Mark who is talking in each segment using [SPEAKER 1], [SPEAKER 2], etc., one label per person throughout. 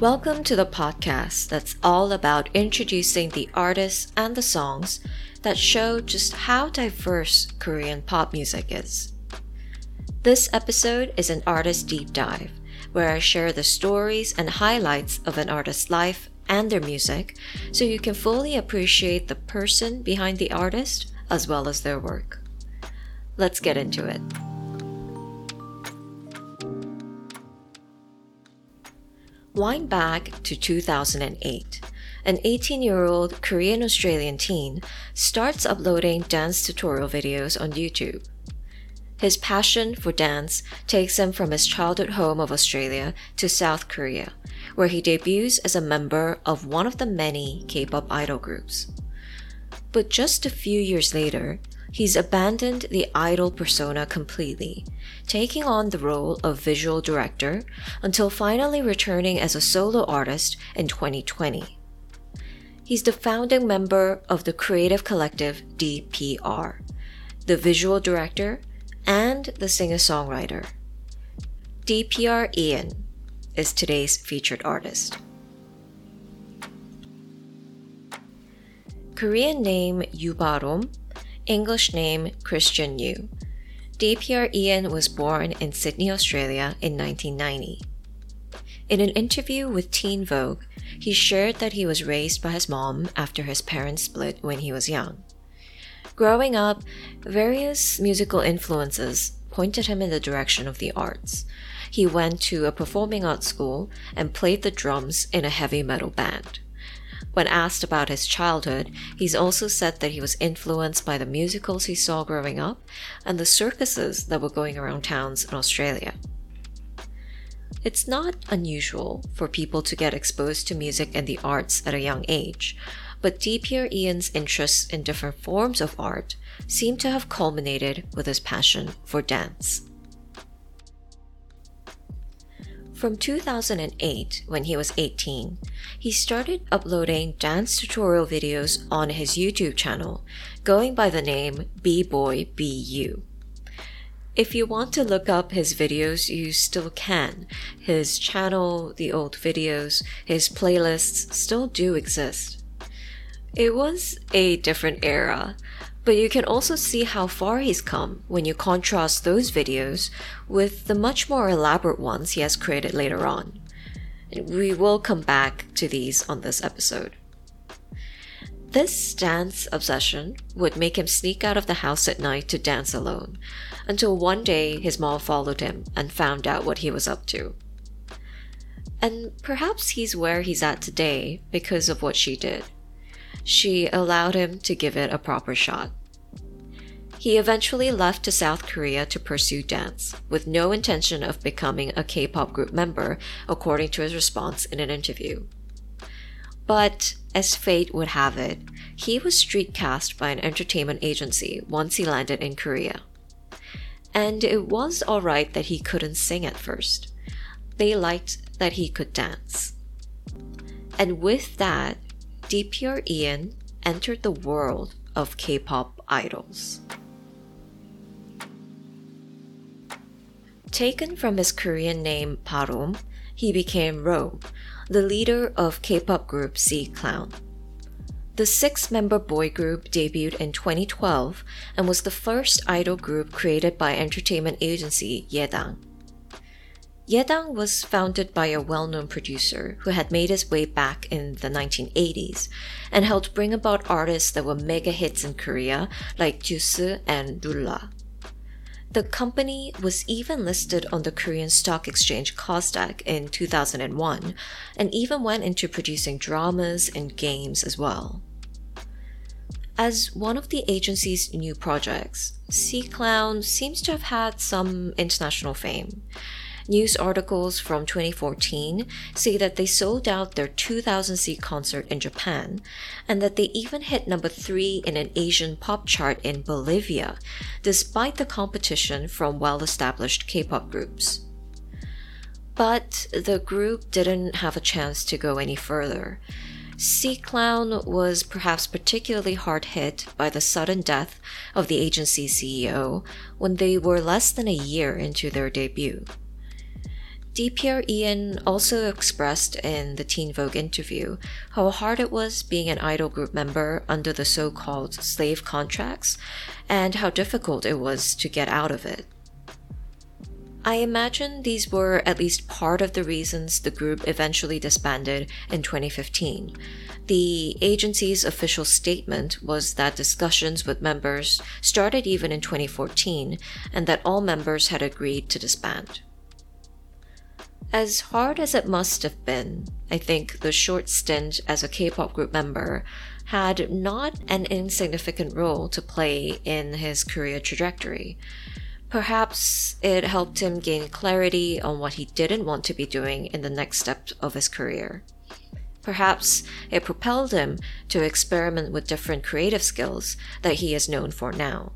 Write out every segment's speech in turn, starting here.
[SPEAKER 1] Welcome to the podcast that's all about introducing the artists and the songs that show just how diverse Korean pop music is. This episode is an artist deep dive where I share the stories and highlights of an artist's life and their music so you can fully appreciate the person behind the artist as well as their work. Let's get into it. Wind back to 2008. An 18 year old Korean Australian teen starts uploading dance tutorial videos on YouTube. His passion for dance takes him from his childhood home of Australia to South Korea, where he debuts as a member of one of the many K pop idol groups. But just a few years later, he's abandoned the idol persona completely, taking on the role of visual director until finally returning as a solo artist in 2020. He's the founding member of the creative collective DPR, the visual director, and the singer songwriter. DPR Ian is today's featured artist. Korean name Yubarom, English name Christian Yu. DPR Ian was born in Sydney, Australia in 1990. In an interview with Teen Vogue, he shared that he was raised by his mom after his parents split when he was young. Growing up, various musical influences pointed him in the direction of the arts. He went to a performing arts school and played the drums in a heavy metal band. When asked about his childhood, he's also said that he was influenced by the musicals he saw growing up and the circuses that were going around towns in Australia. It's not unusual for people to get exposed to music and the arts at a young age, but DPR Ian's interests in different forms of art seem to have culminated with his passion for dance. From 2008, when he was 18, he started uploading dance tutorial videos on his YouTube channel, going by the name B-Boy BU. If you want to look up his videos, you still can. His channel, the old videos, his playlists still do exist. It was a different era, but you can also see how far he's come when you contrast those videos with the much more elaborate ones he has created later on. We will come back to these on this episode. This dance obsession would make him sneak out of the house at night to dance alone, until one day his mom followed him and found out what he was up to. And perhaps he's where he's at today because of what she did she allowed him to give it a proper shot. He eventually left to South Korea to pursue dance, with no intention of becoming a K pop group member, according to his response in an interview. But, as fate would have it, he was street cast by an entertainment agency once he landed in Korea. And it was alright that he couldn't sing at first. They liked that he could dance. And with that, DPR Ian entered the world of K pop idols. Taken from his Korean name Barom, he became Ro, the leader of K pop group C Clown. The six member boy group debuted in 2012 and was the first idol group created by entertainment agency Yedang. Yedang was founded by a well known producer who had made his way back in the 1980s and helped bring about artists that were mega hits in Korea like Juice and Roo'ra. The company was even listed on the Korean stock exchange Kosdaq in 2001 and even went into producing dramas and games as well. As one of the agency's new projects, C Clown seems to have had some international fame. News articles from 2014 say that they sold out their 2000 seat concert in Japan and that they even hit number 3 in an Asian pop chart in Bolivia, despite the competition from well established K pop groups. But the group didn't have a chance to go any further. C Clown was perhaps particularly hard hit by the sudden death of the agency CEO when they were less than a year into their debut. DPR Ian also expressed in the Teen Vogue interview how hard it was being an idol group member under the so called slave contracts and how difficult it was to get out of it. I imagine these were at least part of the reasons the group eventually disbanded in 2015. The agency's official statement was that discussions with members started even in 2014 and that all members had agreed to disband. As hard as it must have been, I think the short stint as a K pop group member had not an insignificant role to play in his career trajectory. Perhaps it helped him gain clarity on what he didn't want to be doing in the next step of his career. Perhaps it propelled him to experiment with different creative skills that he is known for now.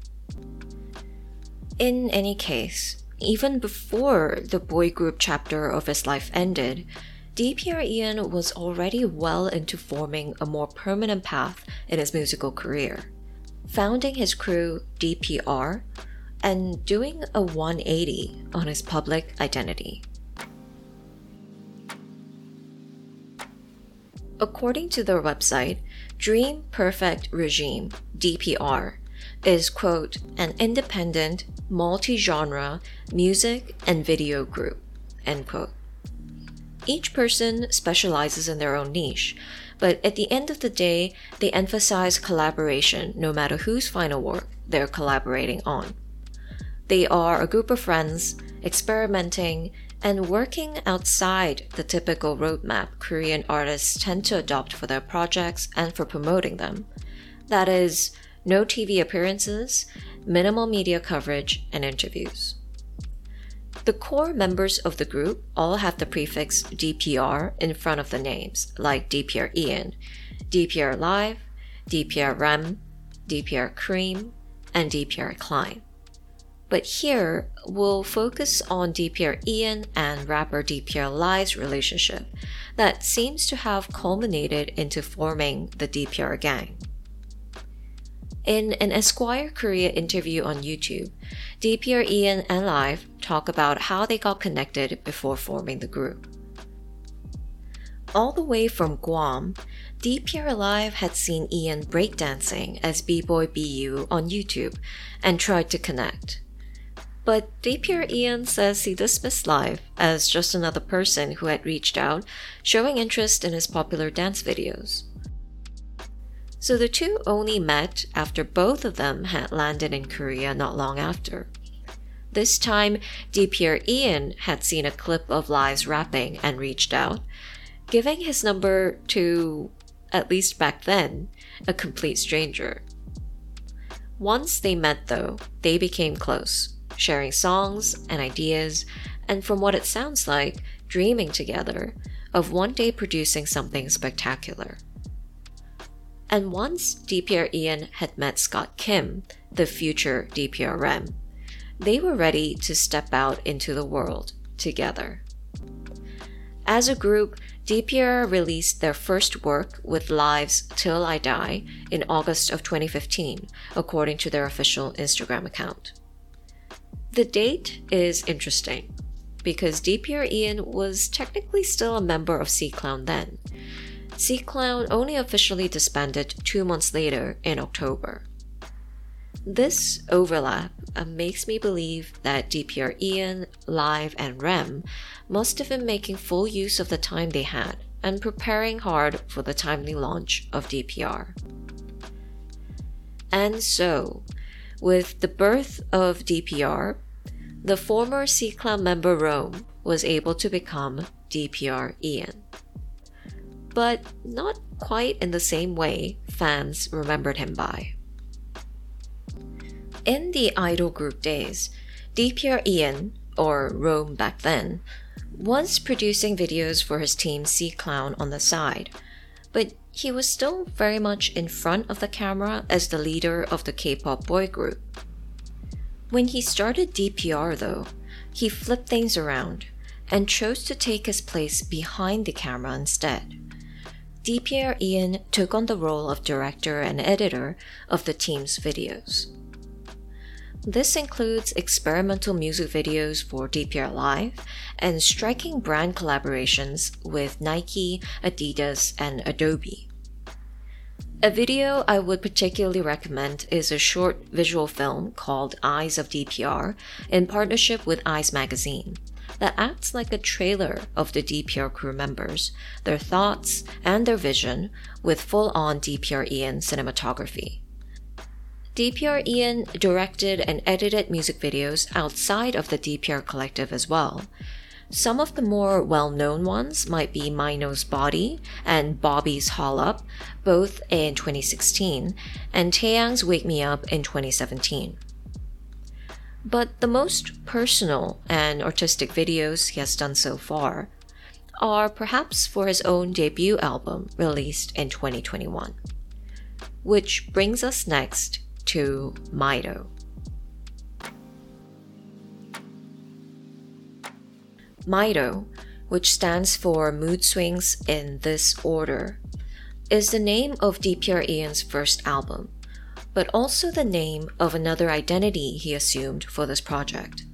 [SPEAKER 1] In any case, even before the boy group chapter of his life ended, DPR Ian was already well into forming a more permanent path in his musical career, founding his crew DPR and doing a 180 on his public identity. According to their website, Dream Perfect Regime, DPR, is, quote, an independent, multi genre music and video group, end quote. Each person specializes in their own niche, but at the end of the day, they emphasize collaboration no matter whose final work they're collaborating on. They are a group of friends experimenting and working outside the typical roadmap Korean artists tend to adopt for their projects and for promoting them. That is, no TV appearances, minimal media coverage, and interviews. The core members of the group all have the prefix DPR in front of the names, like DPR Ian, DPR Live, DPR Rem, DPR Cream, and DPR Klein. But here, we'll focus on DPR Ian and rapper DPR Live's relationship that seems to have culminated into forming the DPR gang. In an Esquire Korea interview on YouTube, DPR Ian and Live talk about how they got connected before forming the group. All the way from Guam, DPR Live had seen Ian breakdancing as B-Boy BU on YouTube and tried to connect. But DPR Ian says he dismissed Live as just another person who had reached out, showing interest in his popular dance videos. So the two only met after both of them had landed in Korea not long after. This time, DPR Ian had seen a clip of Live's rapping and reached out, giving his number to, at least back then, a complete stranger. Once they met, though, they became close, sharing songs and ideas, and from what it sounds like, dreaming together of one day producing something spectacular. And once DPR Ian had met Scott Kim, the future DPR Rem, they were ready to step out into the world together. As a group, DPR released their first work with Live's Till I Die in August of 2015, according to their official Instagram account. The date is interesting because DPR Ian was technically still a member of C Clown then, C Clown only officially disbanded two months later in October. This overlap uh, makes me believe that DPR Ian, Live, and Rem must have been making full use of the time they had and preparing hard for the timely launch of DPR. And so, with the birth of DPR, the former C Clown member Rome was able to become DPR Ian but not quite in the same way fans remembered him by. In the idol group days, DPR Ian, or Rome back then, was producing videos for his team C Clown on the side, but he was still very much in front of the camera as the leader of the K pop boy group. When he started DPR, though, he flipped things around and chose to take his place behind the camera instead. DPR Ian took on the role of director and editor of the team's videos. This includes experimental music videos for DPR Live and striking brand collaborations with Nike, Adidas, and Adobe. A video I would particularly recommend is a short visual film called Eyes of DPR in partnership with Eyes Magazine that acts like a trailer of the DPR crew members, their thoughts, and their vision with full on DPR Ian cinematography. DPR Ian directed and edited music videos outside of the DPR collective as well. Some of the more well known ones might be Mino's Body and Bobby's HOLUP, both in 2016, and Taeyang's Wake Me Up in 2017. But the most personal and artistic videos he has done so far are perhaps for his own debut album released in 2021. Which brings us next to MITO. MITO, which stands for Mood Swings in This Order, is the name of DPR Ian's first album but also the name of another identity he assumed for this project.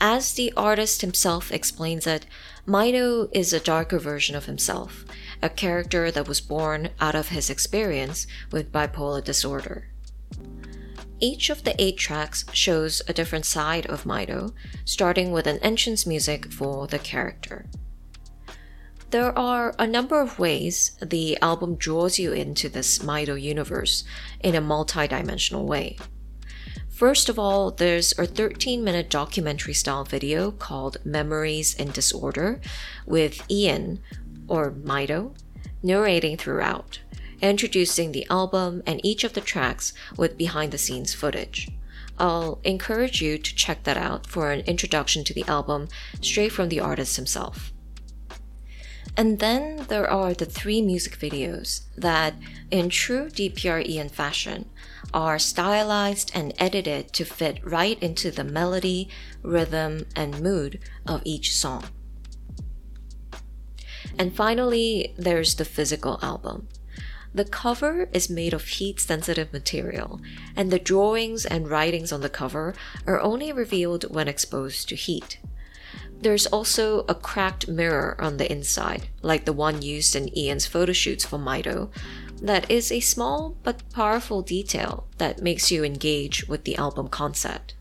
[SPEAKER 1] As the artist himself explains it, MITO is a darker version of himself, a character that was born out of his experience with bipolar disorder. Each of the eight tracks shows a different side of MITO, starting with an entrance music for the character. There are a number of ways the album draws you into this MITO universe in a multi-dimensional way. First of all, there's a 13 minute documentary style video called Memories in Disorder with Ian, or MITO, narrating throughout, introducing the album and each of the tracks with behind the scenes footage. I'll encourage you to check that out for an introduction to the album straight from the artist himself. And then there are the three music videos that, in true DPR Ian fashion, are stylized and edited to fit right into the melody, rhythm, and mood of each song. And finally, there's the physical album. The cover is made of heat sensitive material, and the drawings and writings on the cover are only revealed when exposed to heat. There's also a cracked mirror on the inside, like the one used in Ian's photo shoots for MITO, that is a small but powerful detail that makes you engage with the album concept.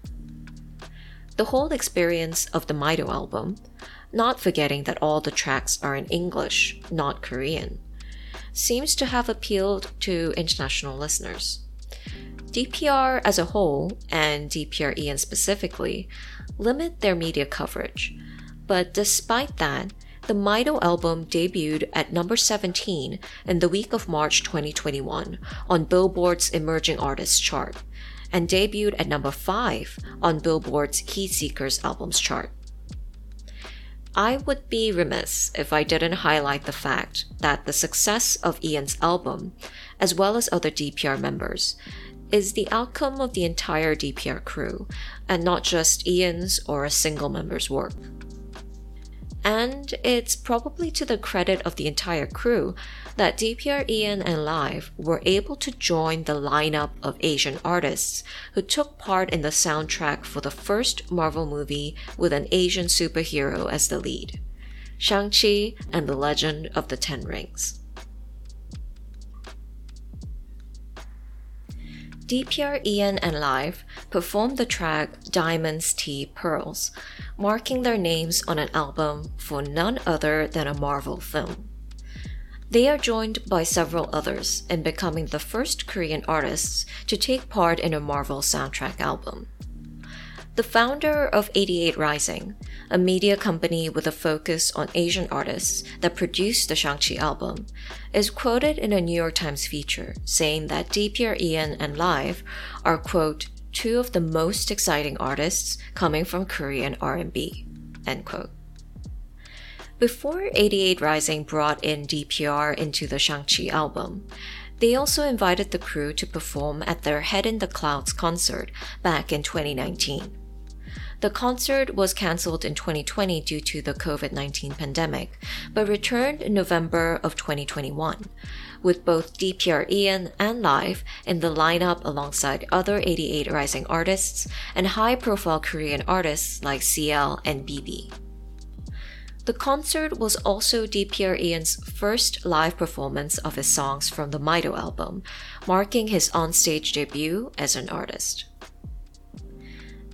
[SPEAKER 1] The whole experience of the MITO album, not forgetting that all the tracks are in English, not Korean, seems to have appealed to international listeners. DPR as a whole, and DPR Ian specifically, limit their media coverage but despite that, the MITO album debuted at number 17 in the week of March 2021 on Billboard's Emerging Artists chart, and debuted at number 5 on Billboard's Heatseekers albums chart. I would be remiss if I didn't highlight the fact that the success of Ian's album, as well as other DPR members, is the outcome of the entire DPR crew, and not just Ian's or a single member's work. And it's probably to the credit of the entire crew that DPR Ian and Live were able to join the lineup of Asian artists who took part in the soundtrack for the first Marvel movie with an Asian superhero as the lead Shang-Chi and the Legend of the Ten Rings. DPR Ian and Live performed the track Diamonds Tea Pearls, marking their names on an album for none other than a Marvel film. They are joined by several others in becoming the first Korean artists to take part in a Marvel soundtrack album. The founder of 88 Rising, a media company with a focus on Asian artists that produced the Shang-Chi album, is quoted in a New York Times feature saying that DPR Ian and Live are, quote, two of the most exciting artists coming from Korean R&B, end quote. Before 88 Rising brought in DPR into the Shang-Chi album, they also invited the crew to perform at their Head in the Clouds concert back in 2019. The concert was cancelled in 2020 due to the COVID 19 pandemic, but returned in November of 2021, with both DPR Ian and Live in the lineup alongside other 88 rising artists and high profile Korean artists like CL and BIBI. The concert was also DPR Ian's first live performance of his songs from the MITO album, marking his onstage debut as an artist.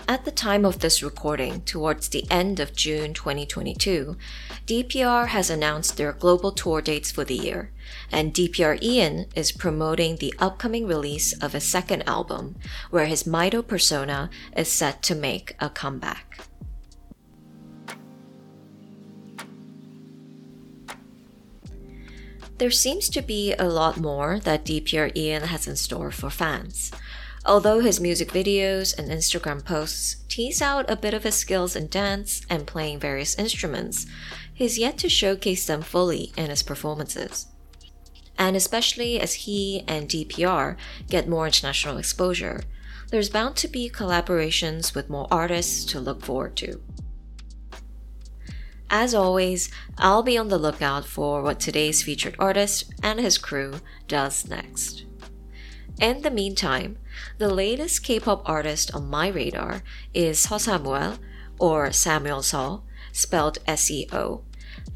[SPEAKER 1] At the time of this recording, towards the end of June 2022, DPR has announced their global tour dates for the year, and DPR Ian is promoting the upcoming release of a second album, where his MITO persona is set to make a comeback. There seems to be a lot more that DPR Ian has in store for fans. Although his music videos and Instagram posts tease out a bit of his skills in dance and playing various instruments, he's yet to showcase them fully in his performances. And especially as he and DPR get more international exposure, there's bound to be collaborations with more artists to look forward to. As always, I'll be on the lookout for what today's featured artist and his crew does next. In the meantime, the latest K-pop artist on my radar is Seo Samuel, or Samuel Seo, spelled S-E-O,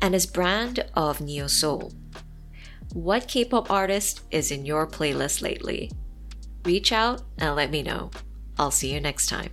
[SPEAKER 1] and his brand of neo soul. What K-pop artist is in your playlist lately? Reach out and let me know. I'll see you next time.